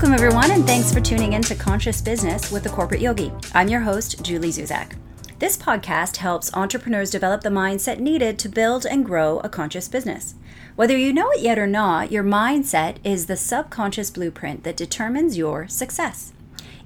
Welcome, everyone, and thanks for tuning in to Conscious Business with the Corporate Yogi. I'm your host, Julie Zuzak. This podcast helps entrepreneurs develop the mindset needed to build and grow a conscious business. Whether you know it yet or not, your mindset is the subconscious blueprint that determines your success.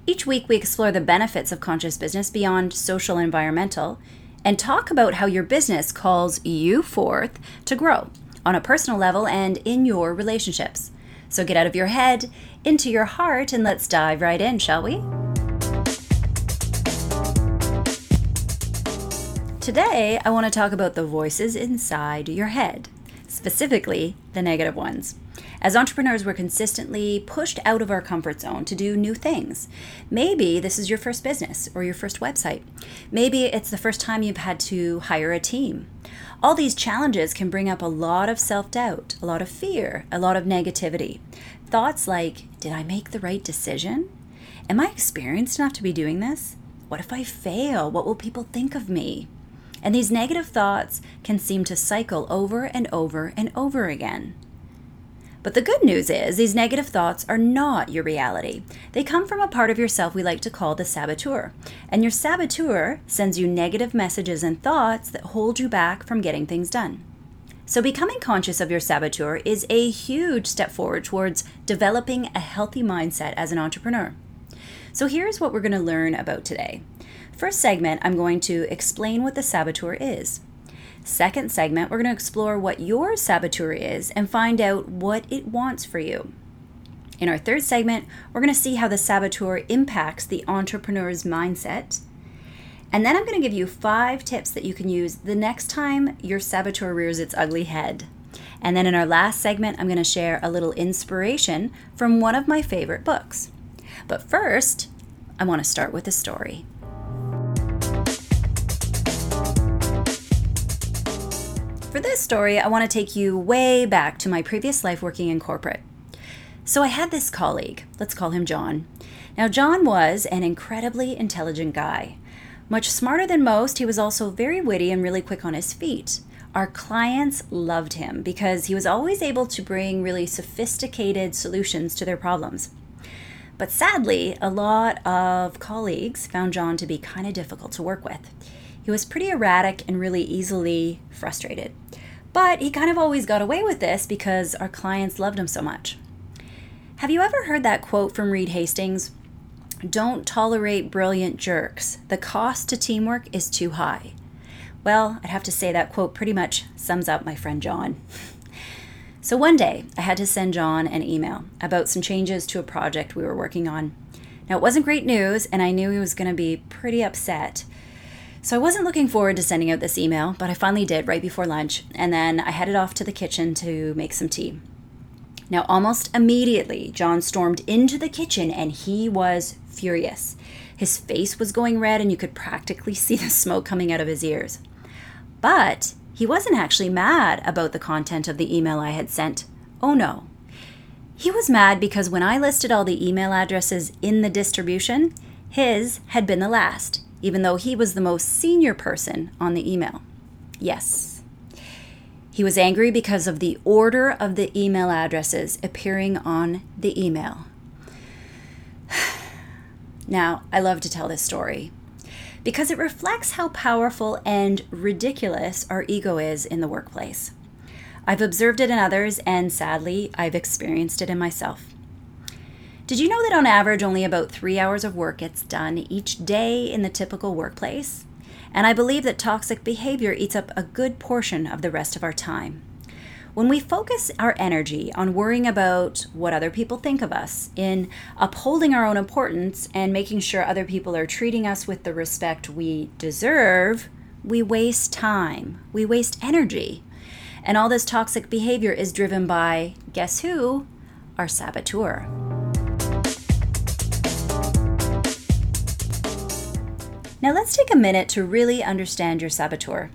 Each week, we explore the benefits of conscious business beyond social and environmental and talk about how your business calls you forth to grow on a personal level and in your relationships. So get out of your head, into your heart, and let's dive right in, shall we? Today, I want to talk about the voices inside your head, specifically the negative ones. As entrepreneurs, we're consistently pushed out of our comfort zone to do new things. Maybe this is your first business or your first website. Maybe it's the first time you've had to hire a team. All these challenges can bring up a lot of self doubt, a lot of fear, a lot of negativity. Thoughts like, Did I make the right decision? Am I experienced enough to be doing this? What if I fail? What will people think of me? And these negative thoughts can seem to cycle over and over and over again. But the good news is, these negative thoughts are not your reality. They come from a part of yourself we like to call the saboteur. And your saboteur sends you negative messages and thoughts that hold you back from getting things done. So, becoming conscious of your saboteur is a huge step forward towards developing a healthy mindset as an entrepreneur. So, here's what we're going to learn about today. First segment, I'm going to explain what the saboteur is. Second segment, we're going to explore what your saboteur is and find out what it wants for you. In our third segment, we're going to see how the saboteur impacts the entrepreneur's mindset. And then I'm going to give you five tips that you can use the next time your saboteur rears its ugly head. And then in our last segment, I'm going to share a little inspiration from one of my favorite books. But first, I want to start with a story. For this story, I want to take you way back to my previous life working in corporate. So I had this colleague, let's call him John. Now, John was an incredibly intelligent guy. Much smarter than most, he was also very witty and really quick on his feet. Our clients loved him because he was always able to bring really sophisticated solutions to their problems. But sadly, a lot of colleagues found John to be kind of difficult to work with. He was pretty erratic and really easily frustrated. But he kind of always got away with this because our clients loved him so much. Have you ever heard that quote from Reed Hastings? Don't tolerate brilliant jerks. The cost to teamwork is too high. Well, I'd have to say that quote pretty much sums up my friend John. So one day, I had to send John an email about some changes to a project we were working on. Now, it wasn't great news, and I knew he was going to be pretty upset. So I wasn't looking forward to sending out this email, but I finally did right before lunch, and then I headed off to the kitchen to make some tea. Now, almost immediately, John stormed into the kitchen and he was furious. His face was going red, and you could practically see the smoke coming out of his ears. But he wasn't actually mad about the content of the email I had sent. Oh no. He was mad because when I listed all the email addresses in the distribution, his had been the last even though he was the most senior person on the email. Yes. He was angry because of the order of the email addresses appearing on the email. Now, I love to tell this story because it reflects how powerful and ridiculous our ego is in the workplace. I've observed it in others, and sadly, I've experienced it in myself. Did you know that on average only about three hours of work gets done each day in the typical workplace? And I believe that toxic behavior eats up a good portion of the rest of our time. When we focus our energy on worrying about what other people think of us, in upholding our own importance and making sure other people are treating us with the respect we deserve, we waste time, we waste energy. And all this toxic behavior is driven by, guess who? Our saboteur. Now let's take a minute to really understand your saboteur.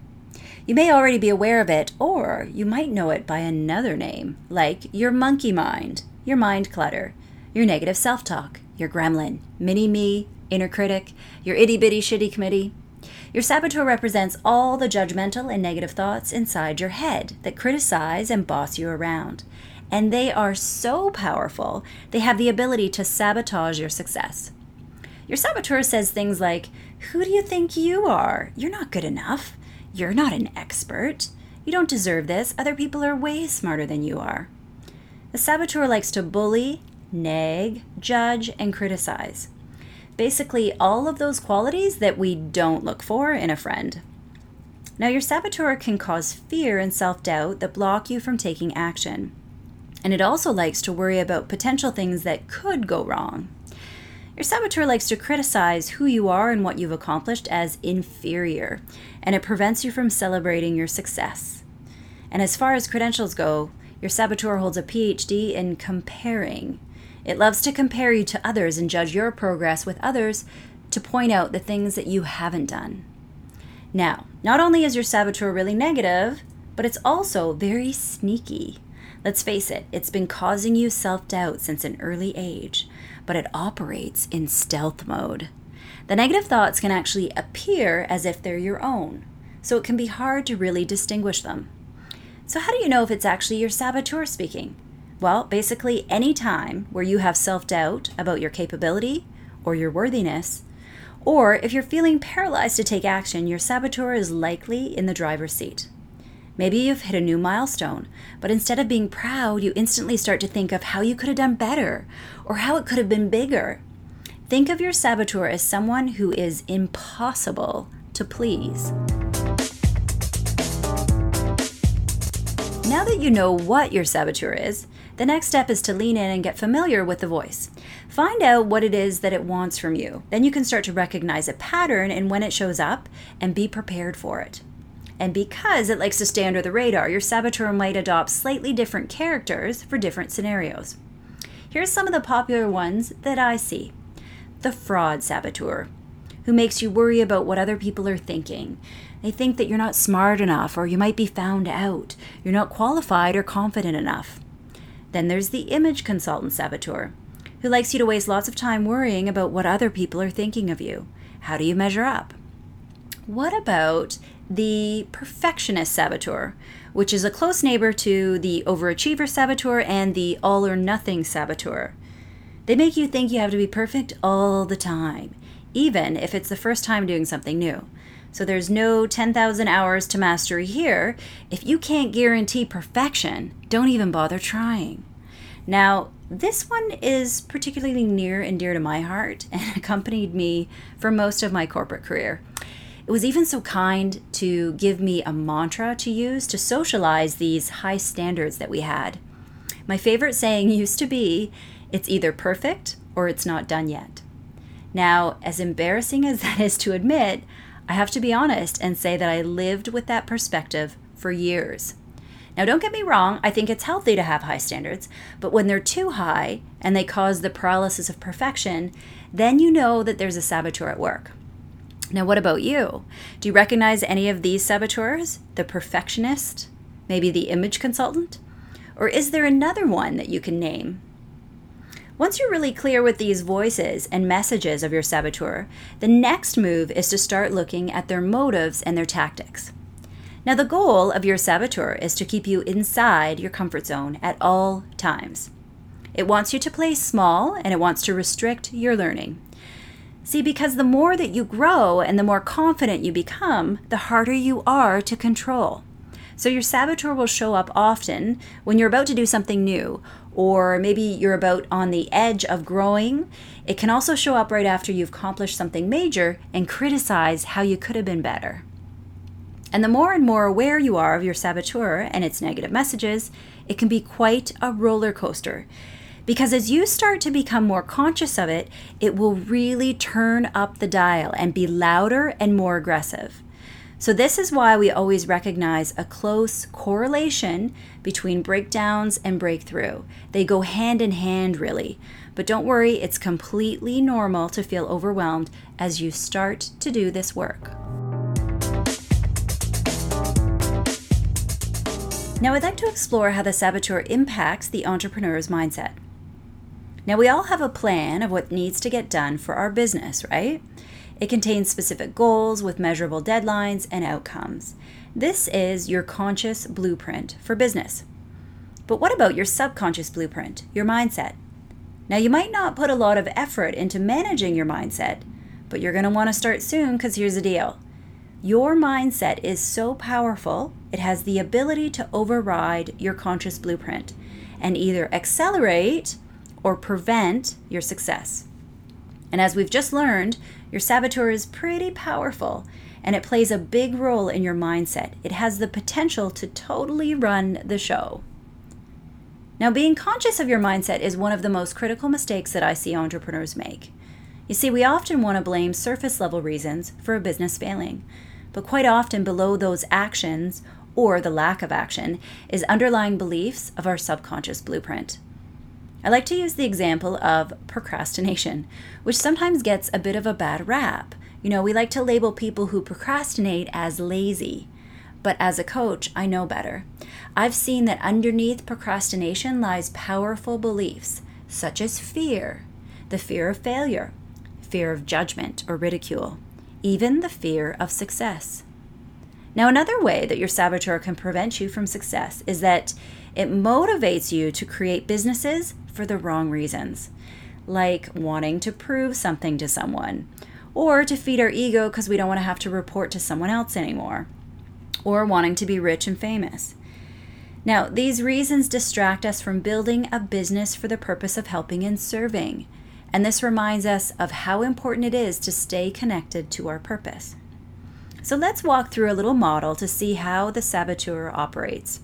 You may already be aware of it, or you might know it by another name, like your monkey mind, your mind clutter, your negative self talk, your gremlin, mini me, inner critic, your itty bitty shitty committee. Your saboteur represents all the judgmental and negative thoughts inside your head that criticize and boss you around. and they are so powerful, they have the ability to sabotage your success. Your saboteur says things like, Who do you think you are? You're not good enough. You're not an expert. You don't deserve this. Other people are way smarter than you are. The saboteur likes to bully, nag, judge, and criticize. Basically, all of those qualities that we don't look for in a friend. Now, your saboteur can cause fear and self doubt that block you from taking action. And it also likes to worry about potential things that could go wrong. Your saboteur likes to criticize who you are and what you've accomplished as inferior, and it prevents you from celebrating your success. And as far as credentials go, your saboteur holds a PhD in comparing. It loves to compare you to others and judge your progress with others to point out the things that you haven't done. Now, not only is your saboteur really negative, but it's also very sneaky. Let's face it, it's been causing you self doubt since an early age, but it operates in stealth mode. The negative thoughts can actually appear as if they're your own, so it can be hard to really distinguish them. So, how do you know if it's actually your saboteur speaking? Well, basically, any time where you have self doubt about your capability or your worthiness, or if you're feeling paralyzed to take action, your saboteur is likely in the driver's seat. Maybe you've hit a new milestone, but instead of being proud, you instantly start to think of how you could have done better or how it could have been bigger. Think of your saboteur as someone who is impossible to please. Now that you know what your saboteur is, the next step is to lean in and get familiar with the voice. Find out what it is that it wants from you. Then you can start to recognize a pattern and when it shows up and be prepared for it. And because it likes to stay under the radar, your saboteur might adopt slightly different characters for different scenarios. Here's some of the popular ones that I see the fraud saboteur, who makes you worry about what other people are thinking. They think that you're not smart enough, or you might be found out, you're not qualified or confident enough. Then there's the image consultant saboteur, who likes you to waste lots of time worrying about what other people are thinking of you. How do you measure up? What about the perfectionist saboteur, which is a close neighbor to the overachiever saboteur and the all or nothing saboteur. They make you think you have to be perfect all the time, even if it's the first time doing something new. So there's no 10,000 hours to mastery here. If you can't guarantee perfection, don't even bother trying. Now, this one is particularly near and dear to my heart and accompanied me for most of my corporate career. It was even so kind to give me a mantra to use to socialize these high standards that we had. My favorite saying used to be, it's either perfect or it's not done yet. Now, as embarrassing as that is to admit, I have to be honest and say that I lived with that perspective for years. Now, don't get me wrong, I think it's healthy to have high standards, but when they're too high and they cause the paralysis of perfection, then you know that there's a saboteur at work. Now, what about you? Do you recognize any of these saboteurs? The perfectionist? Maybe the image consultant? Or is there another one that you can name? Once you're really clear with these voices and messages of your saboteur, the next move is to start looking at their motives and their tactics. Now, the goal of your saboteur is to keep you inside your comfort zone at all times. It wants you to play small and it wants to restrict your learning. See, because the more that you grow and the more confident you become, the harder you are to control. So your saboteur will show up often when you're about to do something new, or maybe you're about on the edge of growing. It can also show up right after you've accomplished something major and criticize how you could have been better. And the more and more aware you are of your saboteur and its negative messages, it can be quite a roller coaster. Because as you start to become more conscious of it, it will really turn up the dial and be louder and more aggressive. So, this is why we always recognize a close correlation between breakdowns and breakthrough. They go hand in hand, really. But don't worry, it's completely normal to feel overwhelmed as you start to do this work. Now, I'd like to explore how the saboteur impacts the entrepreneur's mindset. Now, we all have a plan of what needs to get done for our business, right? It contains specific goals with measurable deadlines and outcomes. This is your conscious blueprint for business. But what about your subconscious blueprint, your mindset? Now, you might not put a lot of effort into managing your mindset, but you're going to want to start soon because here's the deal. Your mindset is so powerful, it has the ability to override your conscious blueprint and either accelerate or prevent your success. And as we've just learned, your saboteur is pretty powerful and it plays a big role in your mindset. It has the potential to totally run the show. Now, being conscious of your mindset is one of the most critical mistakes that I see entrepreneurs make. You see, we often want to blame surface level reasons for a business failing, but quite often below those actions or the lack of action is underlying beliefs of our subconscious blueprint. I like to use the example of procrastination, which sometimes gets a bit of a bad rap. You know, we like to label people who procrastinate as lazy. But as a coach, I know better. I've seen that underneath procrastination lies powerful beliefs, such as fear, the fear of failure, fear of judgment or ridicule, even the fear of success. Now, another way that your saboteur can prevent you from success is that it motivates you to create businesses for the wrong reasons, like wanting to prove something to someone, or to feed our ego because we don't want to have to report to someone else anymore or wanting to be rich and famous. Now, these reasons distract us from building a business for the purpose of helping and serving. And this reminds us of how important it is to stay connected to our purpose. So let's walk through a little model to see how the saboteur operates.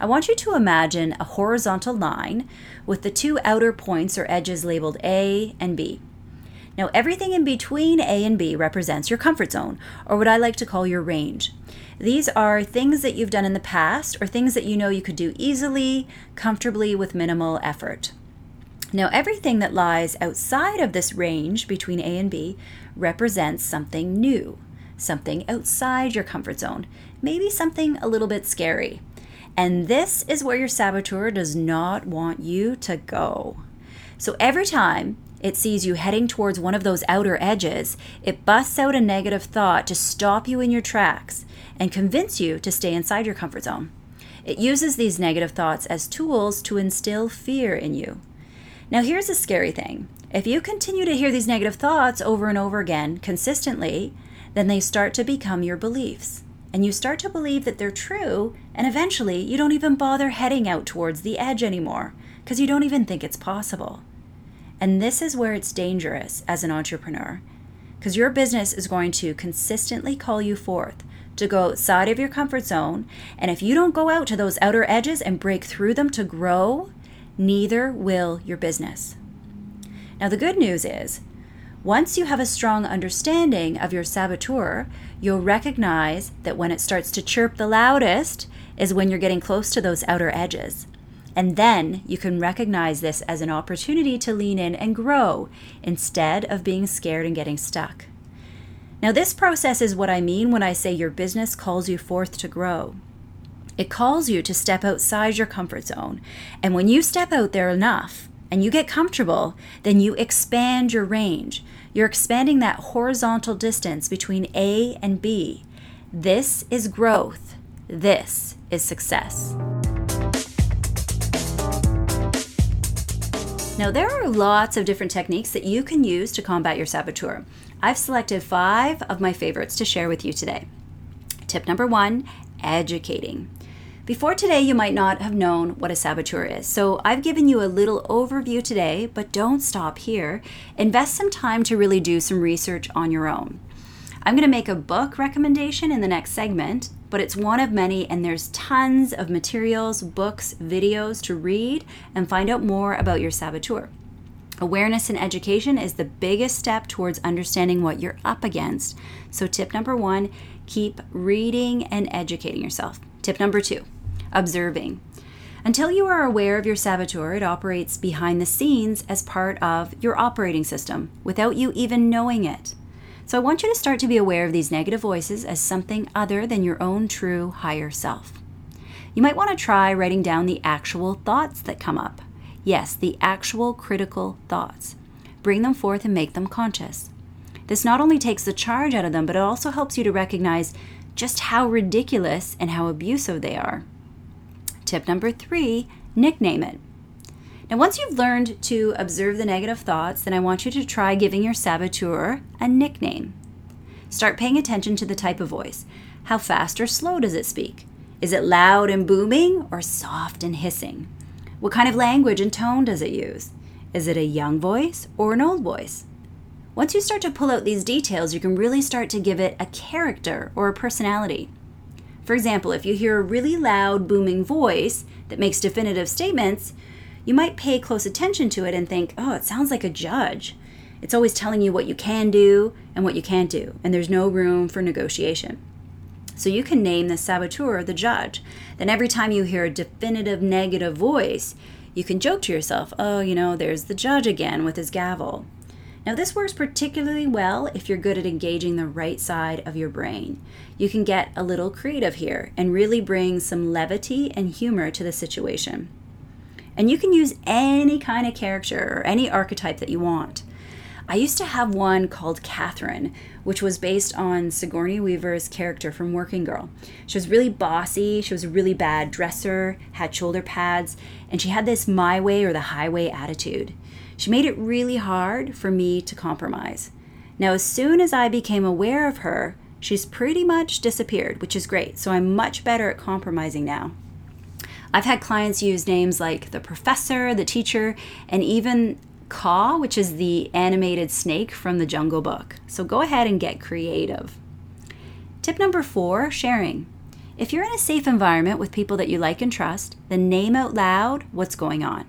I want you to imagine a horizontal line with the two outer points or edges labeled A and B. Now, everything in between A and B represents your comfort zone, or what I like to call your range. These are things that you've done in the past or things that you know you could do easily, comfortably, with minimal effort. Now, everything that lies outside of this range between A and B represents something new, something outside your comfort zone, maybe something a little bit scary. And this is where your saboteur does not want you to go. So every time it sees you heading towards one of those outer edges, it busts out a negative thought to stop you in your tracks and convince you to stay inside your comfort zone. It uses these negative thoughts as tools to instill fear in you. Now, here's a scary thing if you continue to hear these negative thoughts over and over again consistently, then they start to become your beliefs. And you start to believe that they're true, and eventually you don't even bother heading out towards the edge anymore because you don't even think it's possible. And this is where it's dangerous as an entrepreneur because your business is going to consistently call you forth to go outside of your comfort zone. And if you don't go out to those outer edges and break through them to grow, neither will your business. Now, the good news is, once you have a strong understanding of your saboteur, you'll recognize that when it starts to chirp the loudest is when you're getting close to those outer edges. And then you can recognize this as an opportunity to lean in and grow instead of being scared and getting stuck. Now, this process is what I mean when I say your business calls you forth to grow. It calls you to step outside your comfort zone. And when you step out there enough and you get comfortable, then you expand your range. You're expanding that horizontal distance between A and B. This is growth. This is success. Now, there are lots of different techniques that you can use to combat your saboteur. I've selected five of my favorites to share with you today. Tip number one educating. Before today, you might not have known what a saboteur is, so I've given you a little overview today, but don't stop here. Invest some time to really do some research on your own. I'm going to make a book recommendation in the next segment, but it's one of many, and there's tons of materials, books, videos to read and find out more about your saboteur. Awareness and education is the biggest step towards understanding what you're up against. So, tip number one keep reading and educating yourself. Tip number two observing. Until you are aware of your saboteur, it operates behind the scenes as part of your operating system without you even knowing it. So, I want you to start to be aware of these negative voices as something other than your own true higher self. You might want to try writing down the actual thoughts that come up. Yes, the actual critical thoughts. Bring them forth and make them conscious. This not only takes the charge out of them, but it also helps you to recognize just how ridiculous and how abusive they are. Tip number three nickname it. Now, once you've learned to observe the negative thoughts, then I want you to try giving your saboteur a nickname. Start paying attention to the type of voice. How fast or slow does it speak? Is it loud and booming or soft and hissing? What kind of language and tone does it use? Is it a young voice or an old voice? Once you start to pull out these details, you can really start to give it a character or a personality. For example, if you hear a really loud, booming voice that makes definitive statements, you might pay close attention to it and think, oh, it sounds like a judge. It's always telling you what you can do and what you can't do, and there's no room for negotiation. So you can name the saboteur the judge. Then every time you hear a definitive negative voice, you can joke to yourself, oh, you know, there's the judge again with his gavel. Now, this works particularly well if you're good at engaging the right side of your brain. You can get a little creative here and really bring some levity and humor to the situation. And you can use any kind of character or any archetype that you want. I used to have one called Catherine, which was based on Sigourney Weaver's character from Working Girl. She was really bossy, she was a really bad dresser, had shoulder pads, and she had this my way or the highway attitude. She made it really hard for me to compromise. Now, as soon as I became aware of her, she's pretty much disappeared, which is great. So I'm much better at compromising now. I've had clients use names like the professor, the teacher, and even Kaa, which is the animated snake from the Jungle Book. So go ahead and get creative. Tip number four sharing. If you're in a safe environment with people that you like and trust, then name out loud what's going on.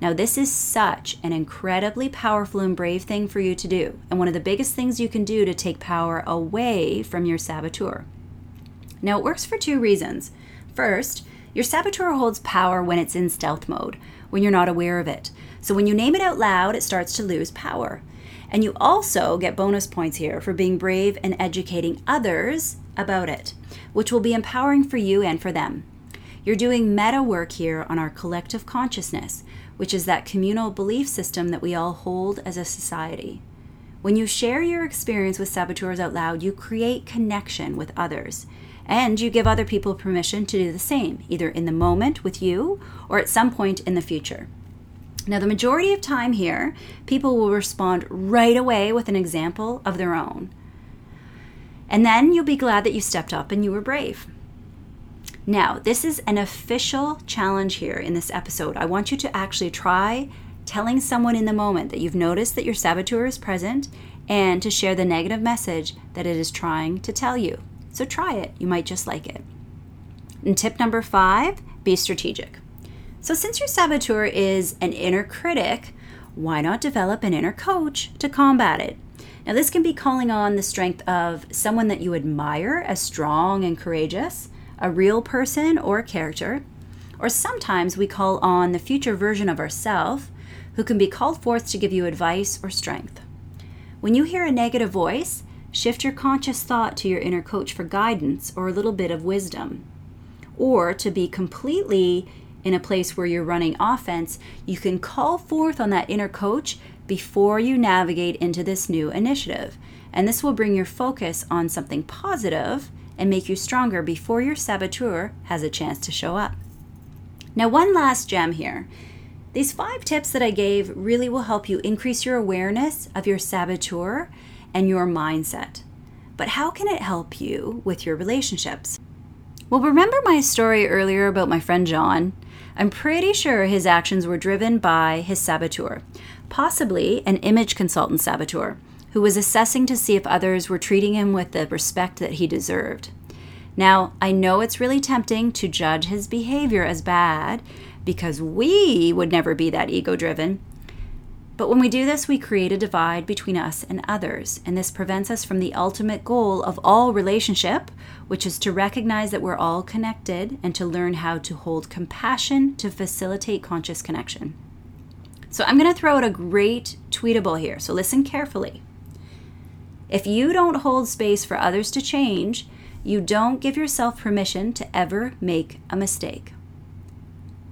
Now, this is such an incredibly powerful and brave thing for you to do, and one of the biggest things you can do to take power away from your saboteur. Now, it works for two reasons. First, your saboteur holds power when it's in stealth mode, when you're not aware of it. So when you name it out loud, it starts to lose power. And you also get bonus points here for being brave and educating others about it, which will be empowering for you and for them. You're doing meta work here on our collective consciousness, which is that communal belief system that we all hold as a society. When you share your experience with saboteurs out loud, you create connection with others. And you give other people permission to do the same, either in the moment with you or at some point in the future. Now, the majority of time here, people will respond right away with an example of their own. And then you'll be glad that you stepped up and you were brave. Now, this is an official challenge here in this episode. I want you to actually try telling someone in the moment that you've noticed that your saboteur is present and to share the negative message that it is trying to tell you. So try it. You might just like it. And tip number five be strategic. So, since your saboteur is an inner critic, why not develop an inner coach to combat it? Now, this can be calling on the strength of someone that you admire as strong and courageous, a real person or character, or sometimes we call on the future version of ourselves who can be called forth to give you advice or strength. When you hear a negative voice, Shift your conscious thought to your inner coach for guidance or a little bit of wisdom. Or to be completely in a place where you're running offense, you can call forth on that inner coach before you navigate into this new initiative. And this will bring your focus on something positive and make you stronger before your saboteur has a chance to show up. Now, one last gem here. These five tips that I gave really will help you increase your awareness of your saboteur and your mindset. But how can it help you with your relationships? Well, remember my story earlier about my friend John? I'm pretty sure his actions were driven by his saboteur, possibly an image consultant saboteur, who was assessing to see if others were treating him with the respect that he deserved. Now, I know it's really tempting to judge his behavior as bad because we would never be that ego driven, but when we do this, we create a divide between us and others, and this prevents us from the ultimate goal of all relationship, which is to recognize that we're all connected and to learn how to hold compassion to facilitate conscious connection. So I'm going to throw out a great tweetable here, so listen carefully. If you don't hold space for others to change, you don't give yourself permission to ever make a mistake.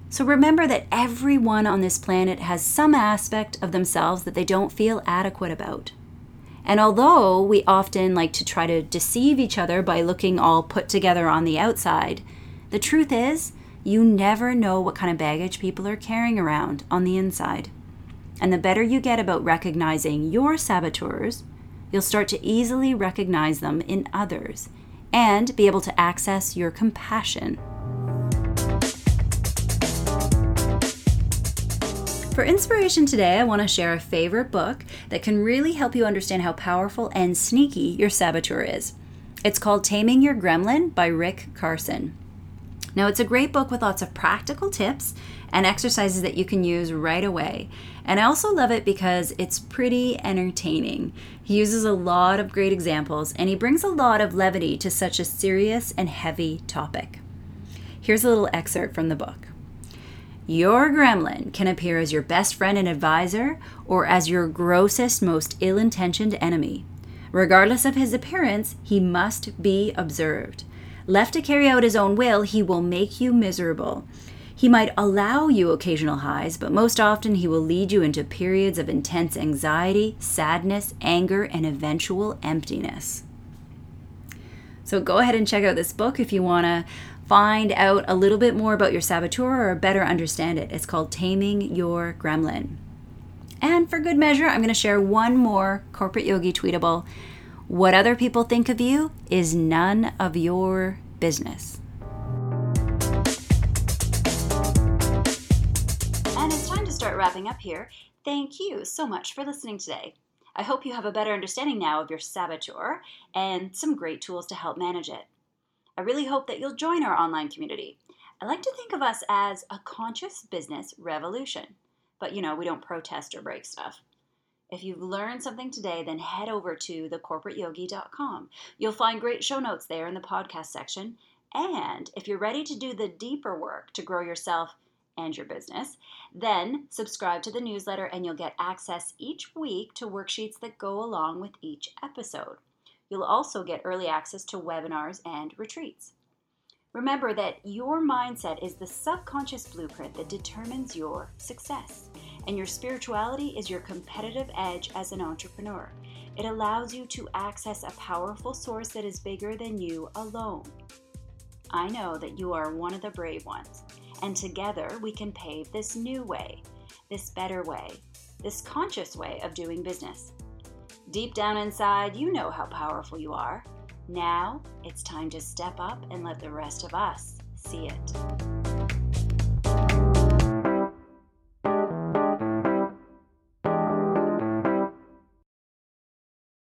So remember that everyone on this planet has some aspect of themselves that they don't feel adequate about. And although we often like to try to deceive each other by looking all put together on the outside, the truth is You never know what kind of baggage people are carrying around on the inside. And the better you get about recognizing your saboteurs, you'll start to easily recognize them in others and be able to access your compassion. For inspiration today, I want to share a favorite book that can really help you understand how powerful and sneaky your saboteur is. It's called Taming Your Gremlin by Rick Carson. Now, it's a great book with lots of practical tips and exercises that you can use right away. And I also love it because it's pretty entertaining. He uses a lot of great examples and he brings a lot of levity to such a serious and heavy topic. Here's a little excerpt from the book. Your gremlin can appear as your best friend and advisor or as your grossest, most ill intentioned enemy. Regardless of his appearance, he must be observed. Left to carry out his own will, he will make you miserable. He might allow you occasional highs, but most often he will lead you into periods of intense anxiety, sadness, anger, and eventual emptiness. So go ahead and check out this book if you want to find out a little bit more about your saboteur or better understand it. It's called Taming Your Gremlin. And for good measure, I'm going to share one more corporate yogi tweetable what other people think of you is none of your business. Start wrapping up here. Thank you so much for listening today. I hope you have a better understanding now of your saboteur and some great tools to help manage it. I really hope that you'll join our online community. I like to think of us as a conscious business revolution, but you know, we don't protest or break stuff. If you've learned something today, then head over to thecorporateyogi.com. You'll find great show notes there in the podcast section. And if you're ready to do the deeper work to grow yourself and your business, then subscribe to the newsletter and you'll get access each week to worksheets that go along with each episode. You'll also get early access to webinars and retreats. Remember that your mindset is the subconscious blueprint that determines your success and your spirituality is your competitive edge as an entrepreneur. It allows you to access a powerful source that is bigger than you alone. I know that you are one of the brave ones, and together we can pave this new way, this better way, this conscious way of doing business. Deep down inside, you know how powerful you are. Now it's time to step up and let the rest of us see it.